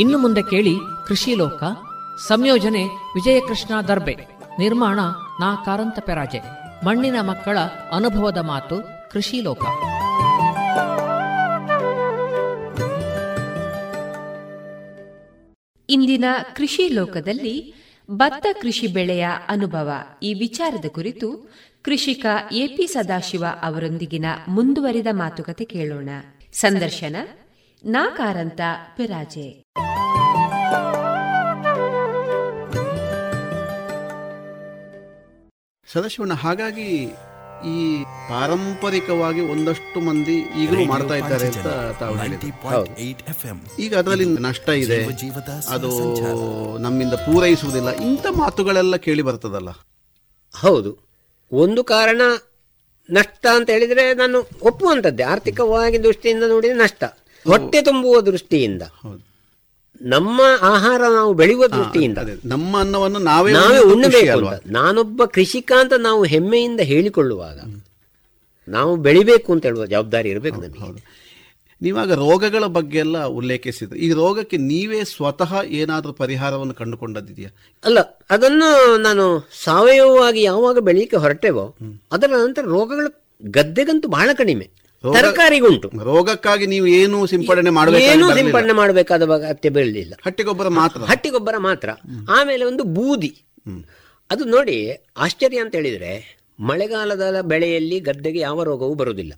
ಇನ್ನು ಮುಂದೆ ಕೇಳಿ ಕೃಷಿ ಲೋಕ, ಸಂಯೋಜನೆ ವಿಜಯಕೃಷ್ಣ ದರ್ಬೆ, ನಿರ್ಮಾಣ ನಾ ಕಾರಂತ ಪೆರಾಜೆ, ಮಣ್ಣಿನ ಮಕ್ಕಳ ಅನುಭವದ ಮಾತು ಕೃಷಿ ಲೋಕ. ಇಂದಿನ ಕೃಷಿ ಲೋಕದಲ್ಲಿ ಭತ್ತ ಕೃಷಿ ಬೆಳೆಯ ಅನುಭವ ಈ ವಿಚಾರದ ಕುರಿತು ಕೃಷಿಕ ಎಪಿ ಸದಾಶಿವ ಅವರೊಂದಿಗಿನ ಮುಂದುವರಿದ ಮಾತುಕತೆ ಕೇಳೋಣ. ಸಂದರ್ಶನ ನಾಕಾರಂತ ಪಿರಾಜೆ. ಸದಾಶಿವಣ್ಣ ಹಾಗಾಗಿ ಈ ಪಾರಂಪರಿಕವಾಗಿ ಒಂದಷ್ಟು ಮಂದಿ ಈಗಲೂ ಮಾಡ್ತಾ ಇದ್ದಾರೆ ಅಂತ ತಾವು ಈಗ ಅದರಲ್ಲಿ ನಷ್ಟ ಇದೆ. ಅದು ನಮ್ಮಿಂದ ಪೂರೈಸುವುದಿಲ್ಲ. ಇಂಥ ಮಾತುಗಳೆಲ್ಲ ಕೇಳಿ ಬರ್ತದಲ್ಲ? ಹೌದು. ಒಂದು ಕಾರಣ ನಷ್ಟ ಅಂತ ಹೇಳಿದ್ರೆ ನಾನು ಒಪ್ಪುವಂಥದ್ದೇ. ಆರ್ಥಿಕವಾಗಿ ದೃಷ್ಟಿಯಿಂದ ನೋಡಿದ್ರೆ ನಷ್ಟ. ಹೊಟ್ಟೆ ತುಂಬುವ ದೃಷ್ಟಿಯಿಂದ. ನಮ್ಮ ಆಹಾರ ನಾವು ಬೆಳೆಯುವ ದೃಷ್ಟಿಯಿಂದ. ನಮ್ಮ ಅನ್ನವನ್ನು ನಾವೇ ನಾವೇ ಉಣ್ಣಬೇಕಲ್ವ ನಾನೊಬ್ಬ ಕೃಷಿಕ ಅಂತ ನಾವು ಹೆಮ್ಮೆಯಿಂದ ಹೇಳಿಕೊಳ್ಳುವಾಗ ನಾವು ಬೆಳಿಬೇಕು ಅಂತ ಹೇಳುವ ಜವಾಬ್ದಾರಿ ಇರಬೇಕು ನಮಗೆ. ನೀವಾಗ ರೋಗಗಳ ಬಗ್ಗೆ ಎಲ್ಲ ಉಲ್ಲೇಖಿಸಿದ್ರು. ಈ ರೋಗಕ್ಕೆ ನೀವೇ ಸ್ವತಃ ಏನಾದರೂ ಪರಿಹಾರವನ್ನು ಕಂಡುಕೊಂಡದಿದೆಯಾ ಅಲ್ಲ ಅದನ್ನು ನಾನು ಸಾವಯವವಾಗಿ ಯಾವಾಗ ಬೆಳೀಲಿಕ್ಕೆ ಹೊರಟೇವೋ ಅದರ ನಂತರ ರೋಗಗಳ ಗದ್ದೆಗಂತೂ ಬಹಳ ಕಡಿಮೆ. ತರಕಾರಿಗುಂಟು. ರೋಗಕ್ಕಾಗಿ ನೀವು ಏನು ಸಿಂಪಡಣೆ ಏನು ಸಿಂಪಡಣೆ ಮಾಡಬೇಕಾದ ಅಗತ್ಯ ಬೀಳಲಿಲ್ಲ ಹಟ್ಟಿಗೊಬ್ಬರ ಮಾತ್ರ. ಹಟ್ಟಿಗೊಬ್ಬರ ಮಾತ್ರ. ಆಮೇಲೆ ಒಂದು ಬೂದಿ. ಅದು ನೋಡಿ ಆಶ್ಚರ್ಯ ಅಂತ ಹೇಳಿದ್ರೆ ಮಳೆಗಾಲದ ಬೆಳೆಯಲ್ಲಿ ಗದ್ದೆಗೆ ಯಾವ ರೋಗವೂ ಬರುವುದಿಲ್ಲ.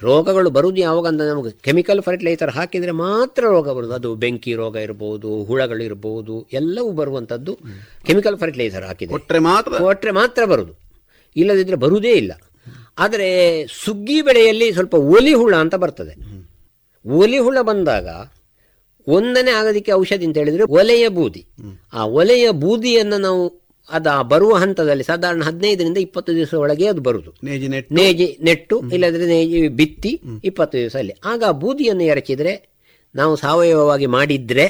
ರೋಗಗಳು ಬರುವುದು ಯಾವಾಗ ಅಂತ ನಮಗೆ ಕೆಮಿಕಲ್ ಫರ್ಟಿಲೈಸರ್ ಹಾಕಿದರೆ ಮಾತ್ರ ರೋಗ ಬರುವುದು. ಅದು ಬೆಂಕಿ ರೋಗ ಇರಬಹುದು ಹುಳಗಳು ಇರಬಹುದು ಎಲ್ಲವೂ ಬರುವಂತದ್ದು ಕೆಮಿಕಲ್ ಫರ್ಟಿಲೈಸರ್ ಹಾಕಿದೆ ಕೊಟ್ಟರೆ ಮಾತ್ರ. ಕೊಟ್ಟರೆ ಮಾತ್ರ ಬರುವುದು. ಇಲ್ಲದಿದ್ದರೆ ಬರುವುದೇ ಇಲ್ಲ. ಆದರೆ ಸುಗ್ಗಿ ಬೆಳೆಯಲ್ಲಿ ಸ್ವಲ್ಪ ಒಲಿ ಹುಳ ಅಂತ ಬರ್ತದೆ. ಒಲಿ ಹುಳ ಬಂದಾಗ ಒಂದನೇ ಆಗೋದಕ್ಕೆ ಔಷಧಿ ಅಂತ ಹೇಳಿದ್ರೆ ಒಲೆಯ ಬೂದಿ. ಆ ಒಲೆಯ ಬೂದಿಯನ್ನು ನಾವು ಅದ ಬರುವ ಹಂತದಲ್ಲಿ ಸಾಧಾರಣ ಹದಿನೈದರಿಂದ ಇಪ್ಪತ್ತು ದಿವಸ ಒಳಗೆ ಅದು ಬರುದು. ನೇಜಿ ನೇಜಿ ನೆಟ್ಟು ಇಲ್ಲದ್ರೆ ನೇಜಿ ಬಿತ್ತಿ ಇಪ್ಪತ್ತು ದಿವಸ ಅಲ್ಲಿ. ಆಗ ಆ ಬೂದಿಯನ್ನು ಎರಚಿದ್ರೆ ನಾವು ಸಾವಯವವಾಗಿ ಮಾಡಿದ್ರೆ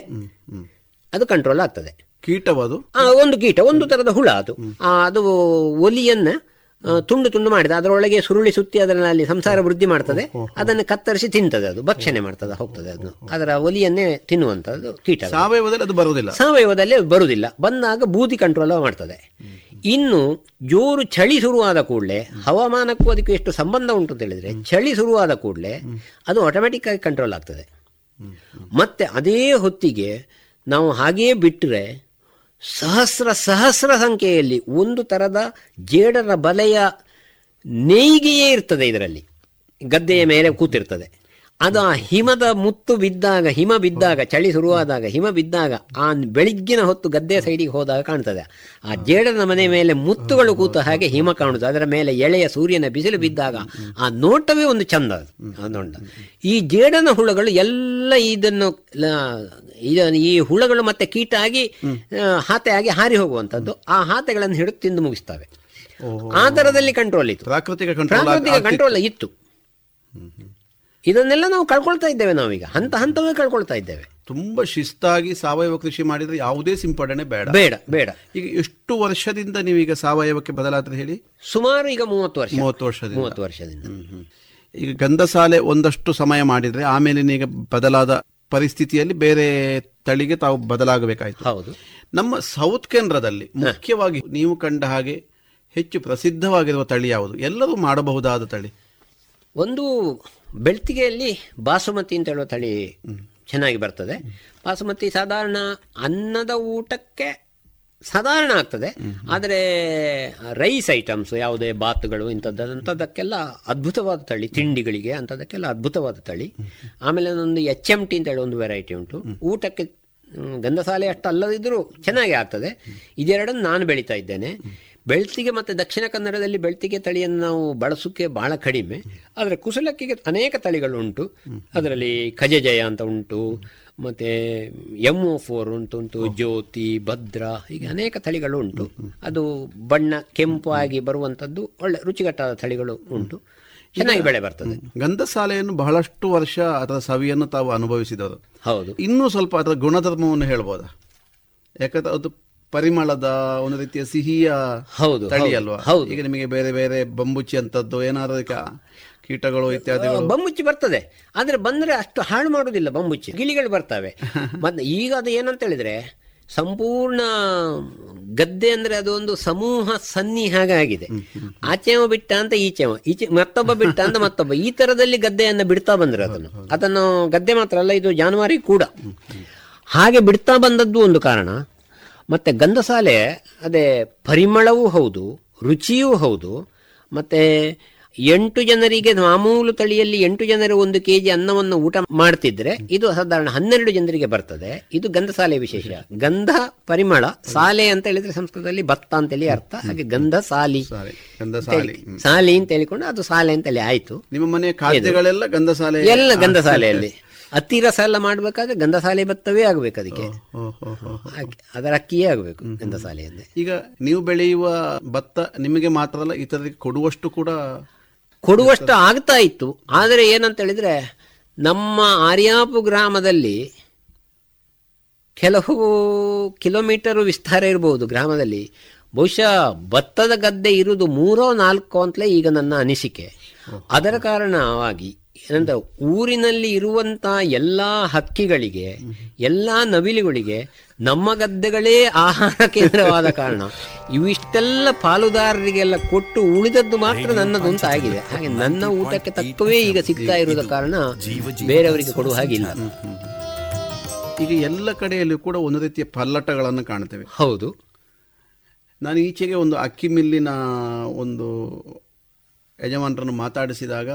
ಅದು ಕಂಟ್ರೋಲ್ ಆಗ್ತದೆ. ಕೀಟವದು? ಒಂದು ಕೀಟ ಒಂದು ತರದ ಹುಳ ಅದು. ಅದು ಒಲಿಯನ್ನ ತುಂಡು ತುಂಡು ಮಾಡಿದ. ಅದರೊಳಗೆ ಸುರುಳಿ ಸುತ್ತಿ ಅದರಲ್ಲಿ ಸಂಸಾರ ವೃದ್ಧಿ ಮಾಡ್ತದೆ. ಅದನ್ನು ಕತ್ತರಿಸಿ ತಿಂತದೆ ಅದು. ಭಕ್ಷಣೆ ಮಾಡ್ತದೆ ಹೋಗ್ತದೆ ಅದು. ಅದರ ಒಲಿಯನ್ನೇ ತಿನ್ನುವಂಥದ್ದು ಕೀಟ ಸಾವಯವದಲ್ಲಿ ಅದು ಬರುವುದಿಲ್ಲ. ಸಾವಯವದಲ್ಲಿ ಬರುವುದಿಲ್ಲ. ಬಂದಾಗ ಬೂದಿ ಕಂಟ್ರೋಲ್ ಮಾಡ್ತದೆ. ಇನ್ನು ಜೋರು ಚಳಿ ಶುರುವಾದ ಕೂಡಲೇ ಹವಾಮಾನಕ್ಕೂ ಅದಕ್ಕೆ ಎಷ್ಟು ಸಂಬಂಧ ಉಂಟು ಅಂತ ಹೇಳಿದ್ರೆ ಚಳಿ ಶುರುವಾದ ಕೂಡಲೇ ಅದು ಆಟೋಮೆಟಿಕ್ ಆಗಿ ಕಂಟ್ರೋಲ್ ಆಗ್ತದೆ. ಮತ್ತೆ ಅದೇ ಹೊತ್ತಿಗೆ ನಾವು ಹಾಗೆಯೇ ಬಿಟ್ಟರೆ ಸಹಸ್ರ ಸಹಸ್ರ ಸಂಖ್ಯೆಯಲ್ಲಿ ಒಂದು ಥರದ ಜೇಡರ ಬಲೆಯ ನೇಯ್ಗೆಯೇ ಇರ್ತದೆ ಇದರಲ್ಲಿ. ಗದ್ದೆಯ ಮೇಲೆ ಕೂತಿರ್ತದೆ. ಅದು ಆ ಹಿಮದ ಮುತ್ತು ಬಿದ್ದಾಗ ಹಿಮ ಬಿದ್ದಾಗ ಚಳಿ ಶುರುವಾದಾಗ ಹಿಮ ಬಿದ್ದಾಗ ಆ ಬೆಳಿಗ್ಗಿನ ಹೊತ್ತು ಗದ್ದೆ ಸೈಡಿಗೆ ಹೋದಾಗ ಕಾಣ್ತದೆ. ಆ ಜೇಡನ ಮನೆ ಮೇಲೆ ಮುತ್ತುಗಳು ಕೂತ ಹಾಗೆ ಹಿಮ ಕಾಣುದು ಅದರ ಮೇಲೆ ಎಳೆಯ ಸೂರ್ಯನ ಬಿಸಿಲು ಬಿದ್ದಾಗ ಆ ನೋಟವೇ ಒಂದು ಚಂದ ನೋಟ. ಈ ಜೇಡನ ಹುಳಗಳು ಎಲ್ಲ ಇದನ್ನು ಈ ಹುಳಗಳು ಮತ್ತೆ ಕೀಟ ಆಗಿ ಹಾತೆ ಆಗಿ ಹಾರಿ ಹೋಗುವಂಥದ್ದು. ಆ ಹಾತೆಗಳನ್ನು ಹಿಡಿದು ತಿಂದು ಮುಗಿಸ್ತವೆ. ಆ ತರದಲ್ಲಿ ಕಂಟ್ರೋಲ್ ಇತ್ತು. ಪ್ರಾಕೃತಿಕ ಕಂಟ್ರೋಲ್ ಇತ್ತು. ಇದನ್ನೆಲ್ಲ ನಾವು ಕಳ್ಕೊಳ್ತಾ ಇದ್ದೇವೆ ನಾವೀಗ. ಹಂತ ಹಂತವೇ ಕಳ್ಕೊಳ್ತಾ ಇದ್ದೇವೆ. ತುಂಬಾ ಶಿಸ್ತಾಗಿ ಸಾವಯವ ಕೃಷಿ ಮಾಡಿದ್ರೆ ಯಾವುದೇ ಸಿಂಪಡಣೆ ಬೇಡ. ಬೇಡ ಬೇಡ. ಈಗ ಎಷ್ಟು ವರ್ಷದಿಂದ ನೀವೀಗ ಸಾವಯವಕ್ಕೆ ಬದಲಾದ್ರೆ ಹೇಳಿ? ಸುಮಾರು ಈಗ ಮೂವತ್ತು ವರ್ಷ. ಮೂವತ್ತು ವರ್ಷದಿಂದ. ಮೂವತ್ತು ವರ್ಷದಿಂದ. ಈಗ ಗಂಧಸಾಲೆ ಒಂದಷ್ಟು ಸಮಯ ಮಾಡಿದ್ರೆ ಆಮೇಲೆ ಈಗ ಬದಲಾದ ಪರಿಸ್ಥಿತಿಯಲ್ಲಿ ಬೇರೆ ತಳಿಗೆ ತಾವು ಬದಲಾಗಬೇಕಾಯ್ತು. ಹೌದು. ನಮ್ಮ ಸೌತ್ ಕೇಂದ್ರದಲ್ಲಿ ಮುಖ್ಯವಾಗಿ ನೀವು ಕಂಡ ಹಾಗೆ ಹೆಚ್ಚು ಪ್ರಸಿದ್ಧವಾಗಿರುವ ತಳಿ ಯಾವುದು? ಎಲ್ಲರೂ ಮಾಡಬಹುದಾದ ತಳಿ. ಒಂದು ಬೆಳ್ತಿಗೆಯಲ್ಲಿ ಬಾಸುಮತಿ ಅಂತ ಹೇಳೋ ತಳಿ ಚೆನ್ನಾಗಿ ಬರ್ತದೆ. ಬಾಸುಮತಿ ಸಾಧಾರಣ ಅನ್ನದ ಊಟಕ್ಕೆ ಸಾಧಾರಣ ಆಗ್ತದೆ. ಆದರೆ ರೈಸ್ ಐಟಮ್ಸ್ ಯಾವುದೇ ಬಾತ್ಗಳು ಇಂಥದ್ದು ಅಂಥದ್ದಕ್ಕೆಲ್ಲ ಅದ್ಭುತವಾದ ತಳಿ ತಿಂಡಿಗಳಿಗೆ ಅಂಥದ್ದಕ್ಕೆಲ್ಲ ಅದ್ಭುತವಾದ ತಳಿ ಆಮೇಲೆ ಒಂದು ಎಚ್ ಎಂ ಟಿ ಅಂತ ಹೇಳಿ ಒಂದು ವೆರೈಟಿ ಉಂಟು. ಊಟಕ್ಕೆ ಗಂಧಸಾಲೆ ಅಷ್ಟು ಅಲ್ಲದಿದ್ದರೂ ಚೆನ್ನಾಗಿ ಆಗ್ತದೆ. ಇದೆರಡನ್ನು ನಾನು ಬೆಳೀತಾ ಇದ್ದೇನೆ. ಬೆಳ್ತಿಗೆ ಮತ್ತು ದಕ್ಷಿಣ ಕನ್ನಡದಲ್ಲಿ ಬೆಳ್ತಿಗೆ ತಳಿಯನ್ನು ನಾವು ಬಳಸೋಕ್ಕೆ ಬಹಳ ಕಡಿಮೆ. ಆದರೆ ಕುಸಲಕ್ಕಿಗೆ ಅನೇಕ ತಳಿಗಳು ಉಂಟು ಅದರಲ್ಲಿ ಖಜಜಯ ಅಂತ ಉಂಟು. ಮತ್ತು ಎಂ ಒ ಫೋರ್ ಉಂಟು ಉಂಟು ಜ್ಯೋತಿ ಭದ್ರ ಹೀಗೆ ಅನೇಕ ತಳಿಗಳು ಉಂಟು ಅದು ಬಣ್ಣ ಕೆಂಪು ಆಗಿ ಬರುವಂಥದ್ದು ಒಳ್ಳೆ ರುಚಿಕಟ್ಟಾದ ತಳಿಗಳು ಉಂಟು. ಚೆನ್ನಾಗಿ ಬೆಳೆ ಬರ್ತದೆ. ಗಂಧಸಾಲೆಯನ್ನು ಬಹಳಷ್ಟು ವರ್ಷ ಅದರ ಸವಿಯನ್ನು ತಾವು ಅನುಭವಿಸಿದವರು. ಹೌದು. ಇನ್ನೂ ಸ್ವಲ್ಪ ಅದರ ಗುಣಧರ್ಮವನ್ನು ಹೇಳ್ಬೋದಾ? ಯಾಕಂದ್ರೆ ಅದು ಪರಿಮಳದ ಒಂದು ರೀತಿಯ ಸಿಹಿಯ ಹೌದು ತಳಿ ಅಲ್ವಾ? ಈಗ ನಿಮಗೆ ಬೇರೆ ಬೇರೆ ಬಂಬುಚಿ ಅಂತದ್ದು ಏನಾದ್ರು ಕೀಟಗಳು ಇತ್ಯಾದಿ ಬಂಬುಚ್ಚಿ ಬರ್ತದೆ. ಆದ್ರೆ ಬಂದ್ರೆ ಅಷ್ಟು ಹಾಳು ಮಾಡುದಿಲ್ಲ ಬಂಬುಚ್ಚಿ. ಗಿಳಿಗಳು ಬರ್ತವೆ. ಮತ್ತೆ ಈಗ ಅದು ಏನಂತ ಹೇಳಿದ್ರೆ ಸಂಪೂರ್ಣ ಗದ್ದೆ ಅಂದ್ರೆ ಅದೊಂದು ಸಮೂಹ ಸನ್ನಿ ಹಾಗಾಗಿದೆ ಆಗಿದೆ. ಆಚೆವ ಬಿಟ್ಟ ಅಂತ ಈಚೆವ. ಈಚೆ ಮತ್ತೊಬ್ಬ ಬಿಟ್ಟ ಅಂತ ಮತ್ತೊಬ್ಬ. ಈ ತರದಲ್ಲಿ ಗದ್ದೆಯನ್ನ ಬಿಡ್ತಾ ಬಂದ್ರೆ ಅದನ್ನು. ಅದನ್ನು ಗದ್ದೆ ಮಾತ್ರ ಅಲ್ಲ ಇದು ಜಾನುವಾರಿ ಕೂಡ. ಹಾಗೆ ಬಿಡ್ತಾ ಬಂದದ್ದು ಒಂದು ಕಾರಣ. ಮತ್ತೆ ಗಂಧಸಾಲೆ ಅದೇ ಪರಿಮಳವೂ ಹೌದು ರುಚಿಯೂ ಹೌದು. ಮತ್ತೆ ಎಂಟು ಜನರಿಗೆ ಮಾಮೂಲು ತಳಿಯಲ್ಲಿ ಎಂಟು ಜನರು ಒಂದು ಕೆಜಿ ಅನ್ನವನ್ನು ಊಟ ಮಾಡ್ತಿದ್ರೆ ಇದು ಸಾಧಾರಣ ಹನ್ನೆರಡು ಜನರಿಗೆ ಬರ್ತದೆ. ಇದು ಗಂಧಸಾಲೆ ವಿಶೇಷ. ಗಂಧ ಪರಿಮಳ ಸಾಲೆ ಅಂತ ಹೇಳಿದ್ರೆ ಸಂಸ್ಕೃತದಲ್ಲಿ ಭತ್ತ ಅಂತೇಳಿ ಅರ್ಥ. ಹಾಗೆ ಗಂಧ ಸಾಲಿ. ಸಾಲಿ. ಅಂತ ಹೇಳಿಕೊಂಡು ಅದು ಸಾಲೆ ಅಂತೇಳಿ ಆಯ್ತು. ನಿಮ್ಮ ಮನೆ ಖಾದ್ಯಗಳೆಲ್ಲ ಗಂಧಸಾಲೆ ಎಲ್ಲ ಗಂಧಸಾಲೆಯಲ್ಲಿ. ಅತಿ ಸಾಲ ಎಲ್ಲ ಗಂಧ ಗಂಧಸಾಲೆ ಭತ್ತವೇ ಆಗಬೇಕು ಅದಕ್ಕೆ. ಅದರ ಅಕ್ಕಿಯೇ ಆಗಬೇಕು ಗಂಧಸಾಲೆಯಲ್ಲಿ ಈಗ ನೀವು ಬೆಳೆಯುವ ಭತ್ತ ನಿಮಗೆ ಮಾತ್ರ ಅಲ್ಲ ಇತರರಿಗೆ ಕೊಡುವಷ್ಟು ಕೂಡ ಕೊಡುವಷ್ಟು ಆಗ್ತಾ ಇತ್ತು. ಆದರೆ ಏನಂತ ಹೇಳಿದ್ರೆ ನಮ್ಮ ಆರ್ಯಾಪು ಗ್ರಾಮದಲ್ಲಿ ಕೆಲವು ಕಿಲೋಮೀಟರ್ ವಿಸ್ತಾರ ಇರಬಹುದು ಗ್ರಾಮದಲ್ಲಿ. ಬಹುಶಃ ಭತ್ತದ ಗದ್ದೆ ಇರುವುದು ಮೂರೋ ನಾಲ್ಕು ಅಂತಲೇ ಈಗ ನನ್ನ ಅನಿಸಿಕೆ. ಅದರ ಕಾರಣವಾಗಿ ಏನಂತ ಊರಿನಲ್ಲಿ ಇರುವಂತ ಎಲ್ಲಾ ಹಕ್ಕಿಗಳಿಗೆ ಎಲ್ಲಾ ನವಿಲುಗಳಿಗೆ ನಮ್ಮ ಗದ್ದೆಗಳೇ ಆಹಾರ ಕೇಂದ್ರವಾದ ಕಾರಣ. ಇವಿಷ್ಟೆಲ್ಲ ಪಾಲುದಾರರಿಗೆಲ್ಲ ಕೊಟ್ಟು ಉಳಿದದ್ದು ಮಾತ್ರ ನನ್ನದು ಅಂತ ಆಗಿದೆ. ಹಾಗೆ ನನ್ನ ಊಟಕ್ಕೆ ತಕ್ಕವೇ ಈಗ ಸಿಗ್ತಾ ಇರುವುದ ಕಾರಣ ಬೇರೆಯವರಿಗೆ ಕೊಡುವ ಹಾಗಿಲ್ಲ. ಈಗ ಎಲ್ಲ ಕಡೆಯಲ್ಲೂ ಕೂಡ ಒಂದು ರೀತಿಯ ಪಲ್ಲಟಗಳನ್ನು ಕಾಣ್ತೇವೆ. ಹೌದು. ನಾನು ಈಚೆಗೆ ಒಂದು ಅಕ್ಕಿ ಮಿಲ್ಲಿನ ಒಂದು ಯಜಮಾನರನ್ನು ಮಾತಾಡಿಸಿದಾಗ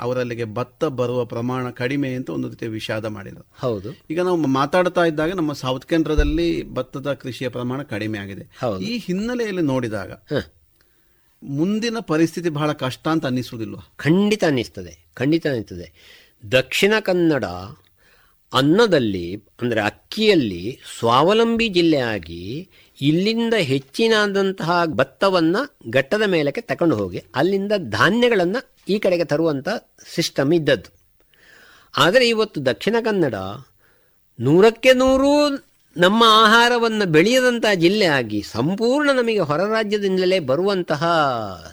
ಅವರಲ್ಲಿಗೆ ಭತ್ತ ಬರುವ ಪ್ರಮಾಣ ಕಡಿಮೆ ಅಂತ ಒಂದು ರೀತಿಯ ವಿಷಾದ ಮಾಡಿದರು ಹೌದು. ಈಗ ನಾವು ಮಾತಾಡ್ತಾ ಇದ್ದಾಗ ನಮ್ಮ ಸೌತ್ ಕೇಂದ್ರದಲ್ಲಿ ಭತ್ತದ ಕೃಷಿಯ ಪ್ರಮಾಣ ಕಡಿಮೆ ಆಗಿದೆ. ಈ ಹಿನ್ನೆಲೆಯಲ್ಲಿ ನೋಡಿದಾಗ ಮುಂದಿನ ಪರಿಸ್ಥಿತಿ ಬಹಳ ಕಷ್ಟ ಅಂತ ಅನ್ನಿಸುವುದಿಲ್ವಾ? ಖಂಡಿತ ಅನ್ನಿಸ್ತದೆ. ಖಂಡಿತ ಅನ್ನಿಸ್ತದೆ. ದಕ್ಷಿಣ ಕನ್ನಡ ಅನ್ನದಲ್ಲಿ ಅಂದರೆ ಅಕ್ಕಿಯಲ್ಲಿ ಸ್ವಾವಲಂಬಿ ಜಿಲ್ಲೆಯಾಗಿ ಇಲ್ಲಿಂದ ಹೆಚ್ಚಿನಾದಂತಹ ಭತ್ತವನ್ನ ಘಟ್ಟದ ಮೇಲಕ್ಕೆ ತಕೊಂಡು ಹೋಗಿ ಅಲ್ಲಿಂದ ಧಾನ್ಯಗಳನ್ನು ಈ ಕಡೆಗೆ ತರುವಂಥ ಸಿಸ್ಟಮ್ ಇದ್ದದ್ದು. ಆದರೆ ಇವತ್ತು ದಕ್ಷಿಣ ಕನ್ನಡ ನೂರಕ್ಕೆ ನೂರು ನಮ್ಮ ಆಹಾರವನ್ನು ಬೆಳೆಯದಂತಹ ಜಿಲ್ಲೆ ಆಗಿ ಸಂಪೂರ್ಣ ನಮಗೆ ಹೊರ ರಾಜ್ಯದಿಂದಲೇ ಬರುವಂತಹ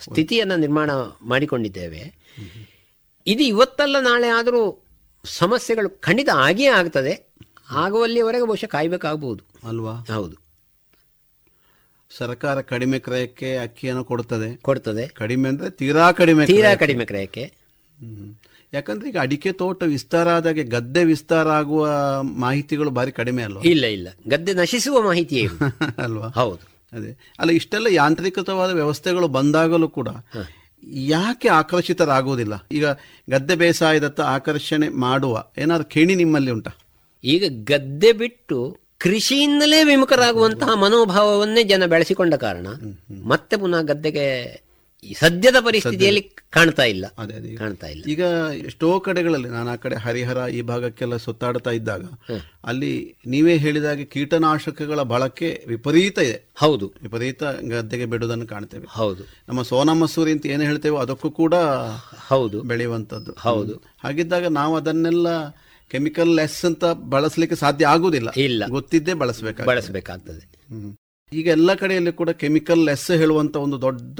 ಸ್ಥಿತಿಯನ್ನು ನಿರ್ಮಾಣ ಮಾಡಿಕೊಂಡಿದ್ದೇವೆ. ಇದು ಇವತ್ತಲ್ಲ ನಾಳೆ ಆದರೂ ಸಮಸ್ಯೆಗಳು ಖಂಡಿತ ಆಗಿಯೇ ಆಗ್ತದೆ. ಆಗುವಲ್ಲಿಯವರೆಗೆ ಬಹುಶಃ ಕಾಯ್ಬೇಕಾಗಬಹುದು ಅಲ್ವಾ? ಹೌದು. ಸರ್ಕಾರ ಕಡಿಮೆ ಕ್ರಯಕ್ಕೆ ಅಕ್ಕಿಯನ್ನು ಕೊಡುತ್ತದೆ. ಕೊಡ್ತದೆ. ಕಡಿಮೆ ಅಂದ್ರೆ ತೀರಾ ಕಡಿಮೆ ತೀರಾ. ಕಡಿಮೆ ಕ್ರಯಕ್ಕೆ. ಹ್ಮ್. ಯಾಕಂದ್ರೆ ಈಗ ಅಡಿಕೆ ತೋಟ ವಿಸ್ತಾರ ಆದಾಗೆ ಗದ್ದೆ ವಿಸ್ತಾರ ಆಗುವ ಮಾಹಿತಿಗಳು ಬಾರಿ ಕಡಿಮೆ ಅಲ್ವಾ? ಇಲ್ಲ ಇಲ್ಲ. ಗದ್ದೆ ನಶಿಸುವ ಮಾಹಿತಿ ಇಲ್ಲ. ಅಲ್ವಾ? ಹೌದು. ಅದೇ. ಅಲ್ಲ ಇಷ್ಟೆಲ್ಲ ಯಾಂತ್ರಿಕೃತವಾದ ವ್ಯವಸ್ಥೆಗಳು ಬಂದಾಗಲೂ ಕೂಡ ಯಾಕೆ ಆಕರ್ಷಿತರಾಗುವುದಿಲ್ಲ? ಈಗ ಗದ್ದೆ ಬೇಸಾಯದತ್ತ ಆಕರ್ಷಣೆ ಮಾಡುವ ಏನಾದ್ರು ಕೇಣಿ ನಿಮ್ಮಲ್ಲಿ ಉಂಟಾ? ಈಗ ಗದ್ದೆ ಬಿಟ್ಟು ಕೃಷಿಯಿಂದಲೇ ವಿಮುಖರಾಗುವಂತಹ ಮನೋಭಾವವನ್ನೇ ಜನ ಬೆಳೆಸಿಕೊಂಡ ಕಾರಣ ಮತ್ತೆ ಪುನಃ ಗದ್ದೆಗೆ ಸದ್ಯದ ಪರಿಸ್ಥಿತಿಯಲ್ಲಿ ಕಾಣ್ತಾ ಇಲ್ಲ. ಕಾಣ್ತಾ ಇಲ್ಲ. ಈಗ ಎಷ್ಟೋ ಕಡೆಗಳಲ್ಲಿ ನಾನು ಆ ಕಡೆ ಹರಿಹರ ಈ ಭಾಗಕ್ಕೆಲ್ಲ ಸುತ್ತಾಡ್ತಾ ಇದ್ದಾಗ ಅಲ್ಲಿ ನೀವೇ ಹೇಳಿದಾಗ ಕೀಟನಾಶಕಗಳ ಬಳಕೆ ವಿಪರೀತ ಇದೆ. ಹೌದು. ವಿಪರೀತ ಗದ್ದೆಗೆ ಬಿಡುವುದನ್ನು ಕಾಣ್ತೇವೆ. ಹೌದು. ನಮ್ಮ ಸೋನಾ ಮಸೂರಿ ಅಂತ ಏನು ಹೇಳ್ತೇವೋ ಅದಕ್ಕೂ ಕೂಡ ಹೌದು. ಬೆಳೆಯುವಂಥದ್ದು. ಹೌದು. ಹಾಗಿದ್ದಾಗ ನಾವು ಅದನ್ನೆಲ್ಲ ಕೆಮಿಕಲ್ ಲೆಸ್ ಅಂತ ಬಳಸಲಿಕ್ಕೆ ಸಾಧ್ಯ ಆಗುದಿಲ್ಲ. ಇಲ್ಲ. ಗೊತ್ತಿದ್ದೇ ಬಳಸಬೇಕು ಬಳಸಬೇಕಾಗ್ತದೆ. ಈಗ ಎಲ್ಲ ಕಡೆಯಲ್ಲಿ ಕೂಡ ಕೆಮಿಕಲ್ ಲೆಸ್ ಹೇಳುವಂತ ಒಂದು ದೊಡ್ಡ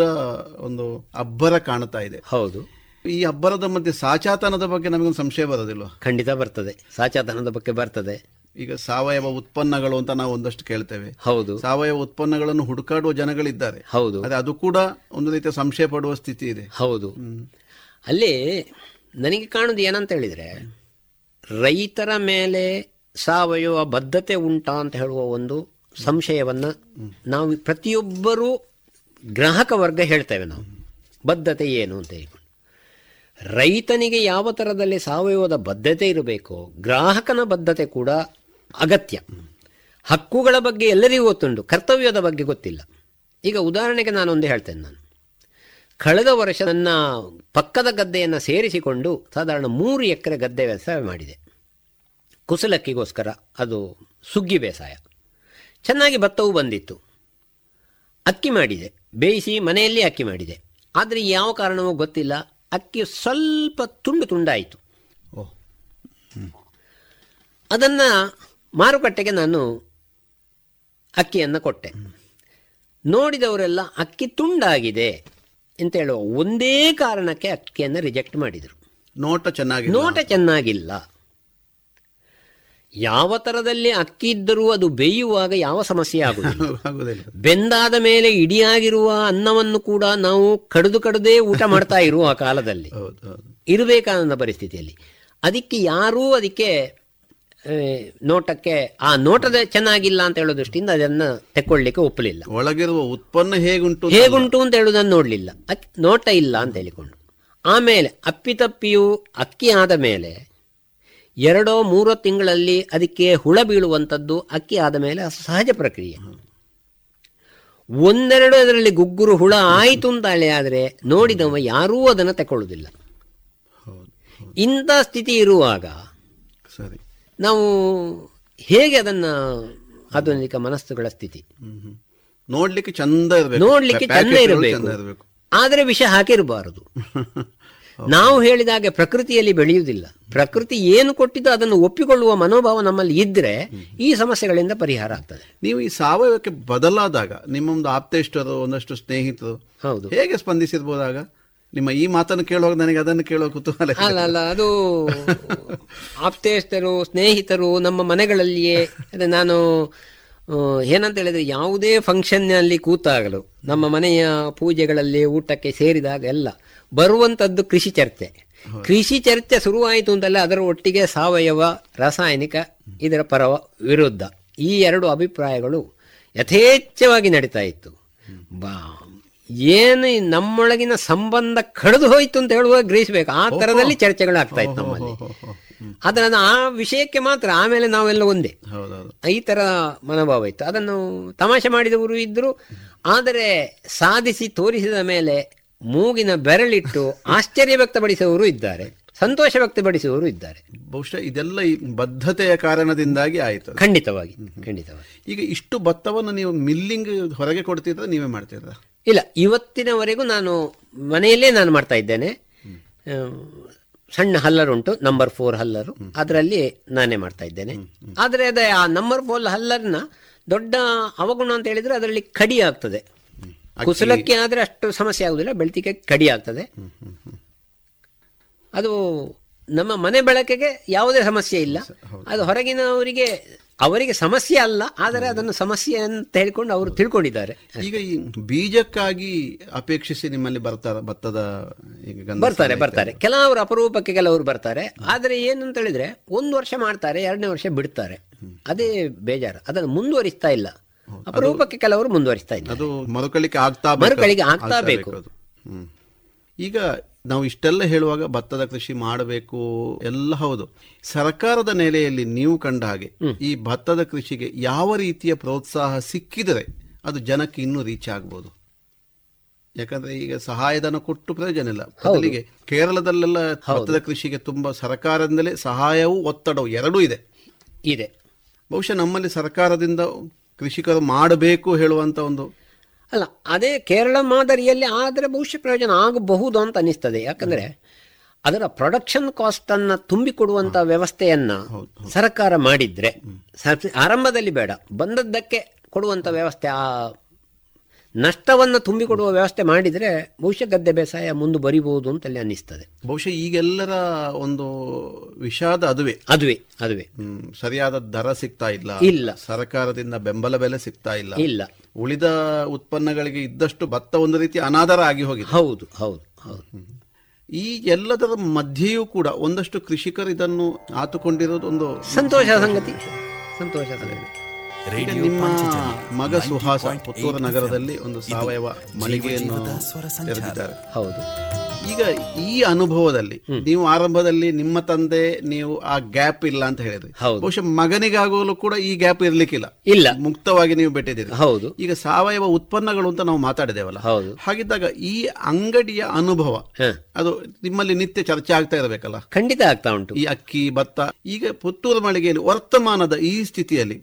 ಒಂದು ಅಬ್ಬರ ಕಾಣ್ತಾ ಇದೆ. ಹೌದು. ಈ ಅಬ್ಬರದ ಮಧ್ಯೆ ಸಾಚಾತನದ ಬಗ್ಗೆ ನಮಗೊಂದು ಸಂಶಯ ಬರೋದಿಲ್ವಾ? ಖಂಡಿತ ಬರ್ತದೆ. ಸಾಚಾತನದ ಬಗ್ಗೆ ಬರ್ತದೆ. ಈಗ ಸಾವಯವ ಉತ್ಪನ್ನಗಳು ಅಂತ ನಾವು ಒಂದಷ್ಟು ಕೇಳ್ತೇವೆ. ಹೌದು. ಸಾವಯವ ಉತ್ಪನ್ನಗಳನ್ನು ಹುಡುಕಾಡುವ ಜನಗಳಿದ್ದಾರೆ. ಹೌದು. ಅದೇ ಅದು ಕೂಡ ಒಂದು ರೀತಿಯ ಸಂಶಯ ಪಡುವ ಸ್ಥಿತಿ ಇದೆ. ಹೌದು. ಅಲ್ಲಿ ನನಗೆ ಕಾಣುದು ಏನಂತ ಹೇಳಿದ್ರೆ ರೈತರ ಮೇಲೆ ಸಾವಯವ ಬದ್ಧತೆ ಉಂಟಾ ಅಂತ ಹೇಳುವ ಒಂದು ಸಂಶಯವನ್ನ ನಾವು ಪ್ರತಿಯೊಬ್ಬರೂ ಗ್ರಾಹಕ ವರ್ಗ ಹೇಳ್ತೇವೆ ನಾವು. ಬದ್ಧತೆ ಏನು ಅಂತ ಹೇಳಿಕೊಂಡು. ರೈತನಿಗೆ ಯಾವ ಥರದಲ್ಲಿ ಸಾವಯವದ ಬದ್ಧತೆ ಇರಬೇಕೋ, ಗ್ರಾಹಕನ ಬದ್ಧತೆ ಕೂಡ ಅಗತ್ಯ. ಹಕ್ಕುಗಳ ಬಗ್ಗೆ ಎಲ್ಲರಿಗೂ ಗೊತ್ತುಂಟು, ಕರ್ತವ್ಯದ ಬಗ್ಗೆ ಗೊತ್ತಿಲ್ಲ. ಈಗ ಉದಾಹರಣೆಗೆ ನಾನೊಂದು ಹೇಳ್ತೇನೆ ನಾನು. ಕಳೆದ ವರ್ಷ ನನ್ನ ಪಕ್ಕದ ಗದ್ದೆಯನ್ನು ಸೇರಿಸಿಕೊಂಡು ಸಾಧಾರಣ ಮೂರು ಎಕರೆ ಗದ್ದೆ ವ್ಯವಸಾಯ ಮಾಡಿದೆ. ಕುಸಲಕ್ಕಿಗೋಸ್ಕರ ಅದು ಸುಗ್ಗಿ ಬೇಸಾಯ. ಚೆನ್ನಾಗಿ ಭತ್ತವೂ ಬಂದಿತ್ತು. ಅಕ್ಕಿ ಮಾಡಿದೆ. ಬೇಯಿಸಿ ಮನೆಯಲ್ಲಿ ಅಕ್ಕಿ ಮಾಡಿದೆ. ಆದರೆ ಯಾವ ಕಾರಣವೂ ಗೊತ್ತಿಲ್ಲ. ಅಕ್ಕಿ ಸ್ವಲ್ಪ ತುಂಡು ತುಂಡಾಯಿತು. ಓ. ಅದನ್ನು ಮಾರುಕಟ್ಟೆಗೆ ನಾನು ಅಕ್ಕಿಯನ್ನು ಕೊಟ್ಟೆ. ನೋಡಿದವರೆಲ್ಲ ಅಕ್ಕಿ ತುಂಡಾಗಿದೆ. ಅಂತ ಹೇಳುವ ಒಂದೇ ಕಾರಣಕ್ಕೆ ಅಕ್ಕಿಯನ್ನು ರಿಜೆಕ್ಟ್ ಮಾಡಿದರು. ನೋಟ ಚೆನ್ನಾಗಿ ನೋಟ ಚೆನ್ನಾಗಿಲ್ಲ. ಯಾವ ಥರದಲ್ಲಿ ಅಕ್ಕಿ ಇದ್ದರೂ ಅದು ಬೇಯುವಾಗ ಯಾವ ಸಮಸ್ಯೆ ಆಗುವುದಿಲ್ಲ ಆಗುದಿಲ್ಲ. ಬೆಂದಾದ ಮೇಲೆ ಇಡಿಯಾಗಿರುವ ಅನ್ನವನ್ನು ಕೂಡ ನಾವು ಕಡಿದು ಕಡದೇ ಊಟ ಮಾಡ್ತಾ ಇರುವ ಆ ಕಾಲದಲ್ಲಿ ಇರಬೇಕಾದ ಪರಿಸ್ಥಿತಿಯಲ್ಲಿ. ಅದಕ್ಕೆ ಯಾರೂ ಅದಕ್ಕೆ ನೋಟಕ್ಕೆ ಆ ನೋಟದ ಚೆನ್ನಾಗಿಲ್ಲ ಅಂತ ಹೇಳೋ ದೃಷ್ಟಿಯಿಂದ ಅದನ್ನು ತೆಕ್ಕೊಳ್ಳಿಕ್ಕೆ ಒಪ್ಪಲಿಲ್ಲ. ಒಳಗಿರುವ ಉತ್ಪನ್ನ ಹೇಗುಂಟು ಹೇಗುಂಟು ಅಂತ ಹೇಳುವುದನ್ನು ನೋಡಲಿಲ್ಲ. ನೋಟ ಇಲ್ಲ ಅಂತ ಹೇಳಿಕೊಂಡು. ಆಮೇಲೆ ಅಪ್ಪಿತಪ್ಪಿಯು ಅಕ್ಕಿ ಆದ ಮೇಲೆ ಎರಡೋ ಮೂರೋ ತಿಂಗಳಲ್ಲಿ ಅದಕ್ಕೆ ಹುಳ ಬೀಳುವಂಥದ್ದು ಅಕ್ಕಿ ಆದ ಮೇಲೆ ಸಹಜ ಪ್ರಕ್ರಿಯೆ. ಒಂದೆರಡು ಅದರಲ್ಲಿ ಗುಗ್ಗುರು ಹುಳ ಆಯಿತು ಅಂತಾಳೆ ಹೇಳಿ ಆದರೆ ನೋಡಿದವ ಯಾರೂ ಅದನ್ನು ತಗೊಳ್ಳುವುದಿಲ್ಲ ಇಂಥ ಸ್ಥಿತಿ ಇರುವಾಗ ನಾವು ಹೇಗೆ ಅದನ್ನ ಆಧುನಿಕ ಮನಸ್ಸುಗಳ ಸ್ಥಿತಿ. ನೋಡ್ಲಿಕ್ಕೆ ಚಂದ ಇರಬೇಕು. ನೋಡ್ಲಿಕ್ಕೆ ಚಂದ ಇರಬೇಕು. ಆದ್ರೆ ಇರಬೇಕು. ಆದರೆ ವಿಷ ಹಾಕಿರಬಾರದು. ನಾವು ಹೇಳಿದಾಗೆ ಪ್ರಕೃತಿಯಲ್ಲಿ ಬೆಳೆಯುವುದಿಲ್ಲ. ಪ್ರಕೃತಿ ಏನು ಕೊಟ್ಟಿದ್ದು ಅದನ್ನು ಒಪ್ಪಿಕೊಳ್ಳುವ ಮನೋಭಾವ ನಮ್ಮಲ್ಲಿ ಇದ್ರೆ ಈ ಸಮಸ್ಯೆಗಳಿಂದ ಪರಿಹಾರ ಆಗ್ತದೆ. ನೀವು ಈ ಸಾವಯವಕ್ಕೆ ಬದಲಾದಾಗ ನಿಮ್ಮೊಂದು ಆಪ್ತೇಷ್ಟರು ಒಂದಷ್ಟು ಸ್ನೇಹಿತರು ಹೌದು. ಹೇಗೆ ಸ್ಪಂದಿಸಿರ್ಬೋದಾಗ ನಿಮ್ಮ ಈ ಮಾತನ್ನು ಕೇಳುವಾಗ ನನಗೆ ಅದನ್ನು ಕೇಳುವ ಕುತೂಹಲ ಅಲ್ಲ ಅಲ್ಲ ಅದು ಆಪ್ತೇಷ್ಟರು ಸ್ನೇಹಿತರು ನಮ್ಮ ಮನೆಗಳಲ್ಲಿಯೇ ಅದೇ ನಾನು ಏನಂತ ಹೇಳಿದ್ರೆ ಯಾವುದೇ ಫಂಕ್ಷನ್ನಲ್ಲಿ ಕೂತಾಗಲು ನಮ್ಮ ಮನೆಯ ಪೂಜೆಗಳಲ್ಲಿ ಊಟಕ್ಕೆ ಸೇರಿದಾಗ ಎಲ್ಲ ಬರುವಂಥದ್ದು ಕೃಷಿ ಚರ್ಚೆ. ಕೃಷಿ ಚರ್ಚೆ ಶುರುವಾಯಿತು ಅಂತಲ್ಲ ಅದರ ಒಟ್ಟಿಗೆ ಸಾವಯವ ರಾಸಾಯನಿಕ ಇದರ ಪರವ ವಿರುದ್ಧ ಈ ಎರಡು ಅಭಿಪ್ರಾಯಗಳು ಯಥೇಚ್ಛವಾಗಿ ನಡೀತಾ ಇತ್ತು. ಬಾ ಏನು ನಮ್ಮೊಳಗಿನ ಸಂಬಂಧ ಕಳೆದು ಹೋಯ್ತು ಅಂತ ಹೇಳುವಾಗ ಗ್ರಹಿಸಬೇಕು ಆ ತರದಲ್ಲಿ ಚರ್ಚೆಗಳು ಆಗ್ತಾ ಇತ್ತು ನಮ್ಮಲ್ಲಿ. ಅದರ ಆ ವಿಷಯಕ್ಕೆ ಮಾತ್ರ ಆಮೇಲೆ ನಾವೆಲ್ಲ ಒಂದೇ. ಈ ತರ ಮನೋಭಾವ ಇತ್ತು. ಅದನ್ನು ತಮಾಷೆ ಮಾಡಿದವರು ಇದ್ದರು ಆದರೆ ಸಾಧಿಸಿ ತೋರಿಸಿದ ಮೇಲೆ ಮೂಗಿನ ಬೆರಳಿಟ್ಟು ಆಶ್ಚರ್ಯ ವ್ಯಕ್ತಪಡಿಸುವವರು ಇದ್ದಾರೆ. ಸಂತೋಷ ವ್ಯಕ್ತಪಡಿಸುವವರು ಇದ್ದಾರೆ. ಬಹುಶಃ ಇದೆಲ್ಲ ಈ ಬದ್ಧತೆಯ ಕಾರಣದಿಂದಾಗಿ ಆಯಿತು ಖಂಡಿತವಾಗಿ ಖಂಡಿತವಾಗಿ. ಈಗ ಇಷ್ಟು ಭತ್ತವನ್ನು ನೀವು ಮಿಲ್ಲಿಂಗ್ ಹೊರಗೆ ಕೊಡ್ತಿದ್ರೆ ನೀವೇ ಮಾಡ್ತಿದ್ರ ಇಲ್ಲ ಇವತ್ತಿನವರೆಗೂ ನಾನು ಮನೆಯಲ್ಲೇ ನಾನು ಮಾಡ್ತಾ ಇದ್ದೇನೆ. ಸಣ್ಣ ಹಲ್ಲರ್ ಉಂಟು ನಂಬರ್ ಫೋರ್ ಹಲ್ಲರು. ಅದರಲ್ಲಿ ನಾನೇ ಮಾಡ್ತಾ ಇದ್ದೇನೆ. ಆದರೆ ಅದೇ ಆ ನಂಬರ್ ಫೋರ್ ಹಲ್ಲರ್ನ ದೊಡ್ಡ ಅವಗುಣ ಅಂತ ಹೇಳಿದ್ರೆ ಅದರಲ್ಲಿ ಕಡಿ ಆಗ್ತದೆ. ಕುಸಲಕ್ಕೆ ಆದರೆ ಅಷ್ಟು ಸಮಸ್ಯೆ ಆಗುದಿಲ್ಲ ಬೆಳ್ತಿಗೆ ಕಡಿ ಆಗ್ತದೆ. ಅದು ನಮ್ಮ ಮನೆ ಬಳಕೆಗೆ ಯಾವುದೇ ಸಮಸ್ಯೆ ಇಲ್ಲ. ಅದು ಹೊರಗಿನವರಿಗೆ ಅವರಿಗೆ ಸಮಸ್ಯೆ ಅಲ್ಲ ಆದರೆ ಅದನ್ನು ಸಮಸ್ಯೆ ಅಂತ ಹೇಳಿಕೊಂಡು ಅವರು ತಿಳ್ಕೊಂಡಿದ್ದಾರೆ. ಈಗ ಈ ಬೀಜಕ್ಕಾಗಿ ಅಪೇಕ್ಷಿಸಿ ನಿಮ್ಮಲ್ಲಿ ಬರ್ತಾರ ಭತ್ತದ ಬರ್ತಾರೆ ಬರ್ತಾರೆ. ಕೆಲವರು ಅಪರೂಪಕ್ಕೆ ಕೆಲವರು ಬರ್ತಾರೆ. ಆದರೆ ಅಂತ ಹೇಳಿದ್ರೆ ಒಂದು ವರ್ಷ ಮಾಡ್ತಾರೆ ಎರಡನೇ ವರ್ಷ ಬಿಡ್ತಾರೆ. ಅದೇ ಬೇಜಾರು. ಅದನ್ನು ಮುಂದುವರಿಸ್ತಾ ಇಲ್ಲ. ಅಪರೂಪಕ್ಕೆ ಕೆಲವರು ಮುಂದುವರಿಸ್ತಾ ಇಲ್ಲ. ಅದು ಮರುಕಳಿಕೆ ಆಗ್ತಾ. ಮರುಕಳಿಕೆ ಆಗ್ತಾ ಬೇಕು. ಈಗ ನಾವು ಇಷ್ಟೆಲ್ಲ ಹೇಳುವಾಗ ಭತ್ತದ ಕೃಷಿ ಮಾಡಬೇಕು. ಎಲ್ಲ ಹೌದು. ಸರ್ಕಾರದ ನೆಲೆಯಲ್ಲಿ ನೀವು ಕಂಡ ಹಾಗೆ ಈ ಭತ್ತದ ಕೃಷಿಗೆ ಯಾವ ರೀತಿಯ ಪ್ರೋತ್ಸಾಹ ಸಿಕ್ಕಿದರೆ ಅದು ಜನಕ್ಕೆ ಇನ್ನೂ ರೀಚ್ ಆಗ್ಬೋದು. ಯಾಕಂದ್ರೆ ಈಗ ಸಹಾಯಧನ ಕೊಟ್ಟು ಪ್ರಯೋಜನ ಇಲ್ಲ. ಬದಲಿಗೆ ಕೇರಳದಲ್ಲೆಲ್ಲ ಭತ್ತದ ಕೃಷಿಗೆ ತುಂಬಾ ಸರ್ಕಾರದಿಂದಲೇ ಸಹಾಯವೂ ಒತ್ತಡವು ಎರಡೂ ಇದೆ. ಇದೆ. ಬಹುಶಃ ನಮ್ಮಲ್ಲಿ ಸರ್ಕಾರದಿಂದ ಕೃಷಿಕರು ಮಾಡಬೇಕು ಹೇಳುವಂತ ಒಂದು ಅಲ್ಲ ಅದೇ ಕೇರಳ ಮಾದರಿಯಲ್ಲಿ ಆದರೆ ಬಹುಶಃ ಪ್ರಯೋಜನ ಆಗಬಹುದು ಅಂತ ಅನಿಸ್ತದೆ ಯಾಕಂದರೆ ಅದರ ಪ್ರೊಡಕ್ಷನ್ ಕಾಸ್ಟನ್ನು ತುಂಬಿಕೊಡುವಂಥ ವ್ಯವಸ್ಥೆಯನ್ನು ವ್ಯವಸ್ಥೆಯನ್ನ ಸರ್ಕಾರ ಮಾಡಿದರೆ ಆರಂಭದಲ್ಲಿ ಬೇಡ ಬಂದದ್ದಕ್ಕೆ ಕೊಡುವಂಥ ವ್ಯವಸ್ಥೆ ಆ ನಷ್ಟವನ್ನು ತುಂಬಿಕೊಡುವ ವ್ಯವಸ್ಥೆ ಮಾಡಿದ್ರೆ ಬಹುಶಃ ಗದ್ದೆ ಬೇಸಾಯ ಮುಂದೆ ಬರಿಬಹುದು ಅಂತಲ್ಲಿ ಅನ್ನಿಸ್ತದೆ. ಬಹುಶಃ ಈಗೆಲ್ಲರ ಒಂದು ವಿಷಾದ ಅದುವೇ. ಅದುವೇ ಅದುವೇ. ಸರಿಯಾದ ದರ ಸಿಗ್ತಾ ಇಲ್ಲ. ಇಲ್ಲ. ಸರ್ಕಾರದಿಂದ ಬೆಂಬಲ ಬೆಲೆ ಸಿಗ್ತಾ ಇಲ್ಲ. ಇಲ್ಲ. ಉಳಿದ ಉತ್ಪನ್ನಗಳಿಗೆ ಇದ್ದಷ್ಟು ಭತ್ತ ಒಂದು ರೀತಿ ಅನಾದರ ಆಗಿ ಹೋಗಿದೆ. ಹೌದು ಹೌದು ಹೌದು. ಈ ಎಲ್ಲದರ ಮಧ್ಯೆಯೂ ಕೂಡ ಒಂದಷ್ಟು ಕೃಷಿಕರು ಇದನ್ನು ಆತುಕೊಂಡಿರೋದು ಒಂದು ಸಂತೋಷ ಸಂಗತಿ. ಸಂತೋಷ ಸಂಗತಿ. ನಿಮ್ಮ ಮಗ ಸುಹಾಸ ಪುತ್ತೂರು ನಗರದಲ್ಲಿ ಒಂದು ಸಾವಯವ ಮಳಿಗೆಯನ್ನು ಹೌದು. ಈಗ ಈ ಅನುಭವದಲ್ಲಿ ನೀವು ಆರಂಭದಲ್ಲಿ ನಿಮ್ಮ ತಂದೆ ನೀವು ಆ ಗ್ಯಾಪ್ ಇಲ್ಲ ಅಂತ ಹೇಳಿದ್ರಿ. ಬಹುಶಃ ಮಗನಿಗಾಗಲು ಕೂಡ ಈ ಗ್ಯಾಪ್ ಇರ್ಲಿಕ್ಕಿಲ್ಲ. ಇಲ್ಲ. ಮುಕ್ತವಾಗಿ ನೀವು ಬಿಟ್ಟಿದ್ದೀರಿ. ಹೌದು. ಈಗ ಸಾವಯವ ಉತ್ಪನ್ನಗಳು ಅಂತ ನಾವು ಮಾತಾಡಿದೇವಲ್ಲ ಹೌದು. ಹಾಗಿದ್ದಾಗ ಈ ಅಂಗಡಿಯ ಅನುಭವ. ಅದು ನಿಮ್ಮಲ್ಲಿ ನಿತ್ಯ ಚರ್ಚೆ ಆಗ್ತಾ ಇರಬೇಕಲ್ಲ? ಖಂಡಿತ ಆಗ್ತಾ ಉಂಟು. ಈ ಅಕ್ಕಿ ಭತ್ತ ಈಗ ಪುತ್ತೂರು ಮಳಿಗೆಯಲ್ಲಿ ವರ್ತಮಾನದ ಈ ಸ್ಥಿತಿಯಲ್ಲಿ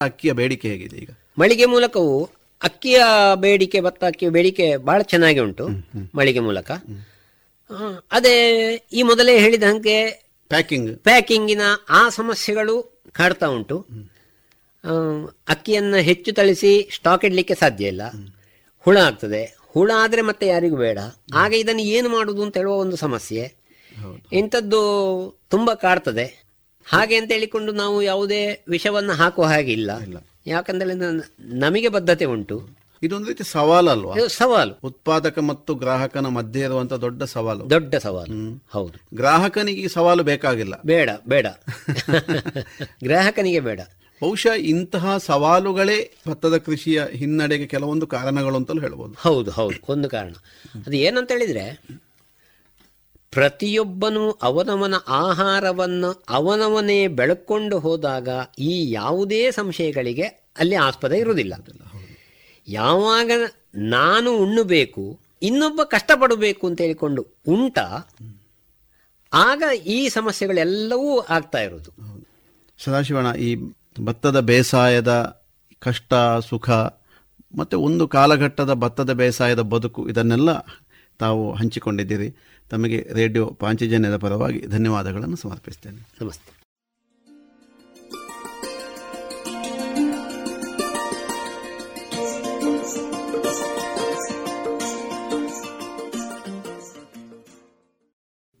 ಅಕ್ಕಿಯ ಬೇಡಿಕೆ ಹೇಗಿದೆ ಈಗ? ಮಳಿಗೆ ಮೂಲಕವು ಅಕ್ಕಿಯ ಬೇಡಿಕೆ ಭತ್ತ ಅಕ್ಕಿಯ ಬೇಡಿಕೆ ಬಹಳ ಚೆನ್ನಾಗಿ ಉಂಟು. ಮಳಿಗೆ ಮೂಲಕ. ಅದೇ ಈ ಮೊದಲೇ ಹೇಳಿದ ಹಂಗೆ ಪ್ಯಾಕಿಂಗ್. ಪ್ಯಾಕಿಂಗಿನ ಆ ಸಮಸ್ಯೆಗಳು ಕಾಡ್ತಾ ಉಂಟು. ಅಕ್ಕಿಯನ್ನು ಹೆಚ್ಚು ತಳಿಸಿ ಸ್ಟಾಕ್ ಇಡಲಿಕ್ಕೆ ಸಾಧ್ಯ ಇಲ್ಲ. ಹುಳ ಆಗ್ತದೆ. ಹುಳ ಆದರೆ ಮತ್ತೆ ಯಾರಿಗೂ ಬೇಡ. ಆಗ ಇದನ್ನು ಏನು ಮಾಡುವುದು ಅಂತ ಹೇಳುವ ಒಂದು ಸಮಸ್ಯೆ. ಇಂಥದ್ದು ತುಂಬ ಕಾಡ್ತದೆ. ಹಾಗೆ ಅಂತ ಹೇಳಿಕೊಂಡು ನಾವು ಯಾವುದೇ ವಿಷವನ್ನು ಹಾಕುವ ಹಾಗಿಲ್ಲ ಯಾಕಂದ್ರೆ ನಮಗೆ ಬದ್ಧತೆ ಉಂಟು. ಇದೊಂದು ರೀತಿ ಸವಾಲಲ್ವಾ ಸವಾಲು. ಉತ್ಪಾದಕ ಮತ್ತು ಗ್ರಾಹಕನ ಮಧ್ಯೆ ಇರುವಂತ ದೊಡ್ಡ ಸವಾಲು. ದೊಡ್ಡ ಸವಾಲು. ಹೌದು. ಗ್ರಾಹಕನಿಗೆ ಈ ಸವಾಲು ಬೇಕಾಗಿಲ್ಲ. ಬೇಡ ಬೇಡ. ಗ್ರಾಹಕನಿಗೆ ಬೇಡ. ಬಹುಶಃ ಇಂತಹ ಸವಾಲುಗಳೇ ಭತ್ತದ ಕೃಷಿಯ ಹಿನ್ನಡೆಗೆ ಕೆಲವೊಂದು ಕಾರಣಗಳು ಅಂತಲೂ ಹೇಳ್ಬೋದು. ಹೌದು ಹೌದು. ಒಂದು ಕಾರಣ. ಅದು ಏನಂತ ಹೇಳಿದ್ರೆ ಪ್ರತಿಯೊಬ್ಬನು ಅವನವನ ಆಹಾರವನ್ನು ಅವನವನೇ ಬೆಳಕೊಂಡು ಹೋದಾಗ ಈ ಯಾವುದೇ ಸಂಶಯಗಳಿಗೆ ಅಲ್ಲಿ ಆಸ್ಪದ ಇರುವುದಿಲ್ಲ. ಯಾವಾಗ ನಾನು ಉಣ್ಣಬೇಕು ಇನ್ನೊಬ್ಬ ಕಷ್ಟಪಡಬೇಕು ಅಂತ ಹೇಳಿಕೊಂಡು ಉಂಟ ಆಗ ಈ ಸಮಸ್ಯೆಗಳೆಲ್ಲವೂ ಆಗ್ತಾ ಇರೋದು ಸದಾಶಿವಣ್ಣ ಈ ಭತ್ತದ ಬೇಸಾಯದ ಕಷ್ಟ ಸುಖ ಮತ್ತು ಒಂದು ಕಾಲಘಟ್ಟದ ಭತ್ತದ ಬೇಸಾಯದ ಬದುಕು ಇದನ್ನೆಲ್ಲ ತಾವು ಹಂಚಿಕೊಂಡಿದ್ದೀರಿ. ತಮಗೆ ರೇಡಿಯೋ ಪಾಂಚಜನ್ಯದ ಪರವಾಗಿ ಧನ್ಯವಾದಗಳನ್ನು ಸಮರ್ಪಿಸ್ತೇನೆ. ನಮಸ್ತೆ.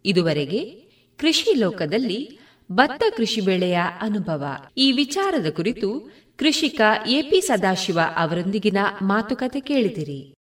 ಇದುವರೆಗೆ ಕೃಷಿ ಲೋಕದಲ್ಲಿ ಭತ್ತ ಕೃಷಿ ಬೆಳೆಯ ಅನುಭವ. ಈ ವಿಚಾರದ ಕುರಿತು ಕೃಷಿಕ ಎಪಿ ಸದಾಶಿವ ಅವರೊಂದಿಗಿನ ಮಾತುಕತೆ ಕೇಳಿದಿರಿ.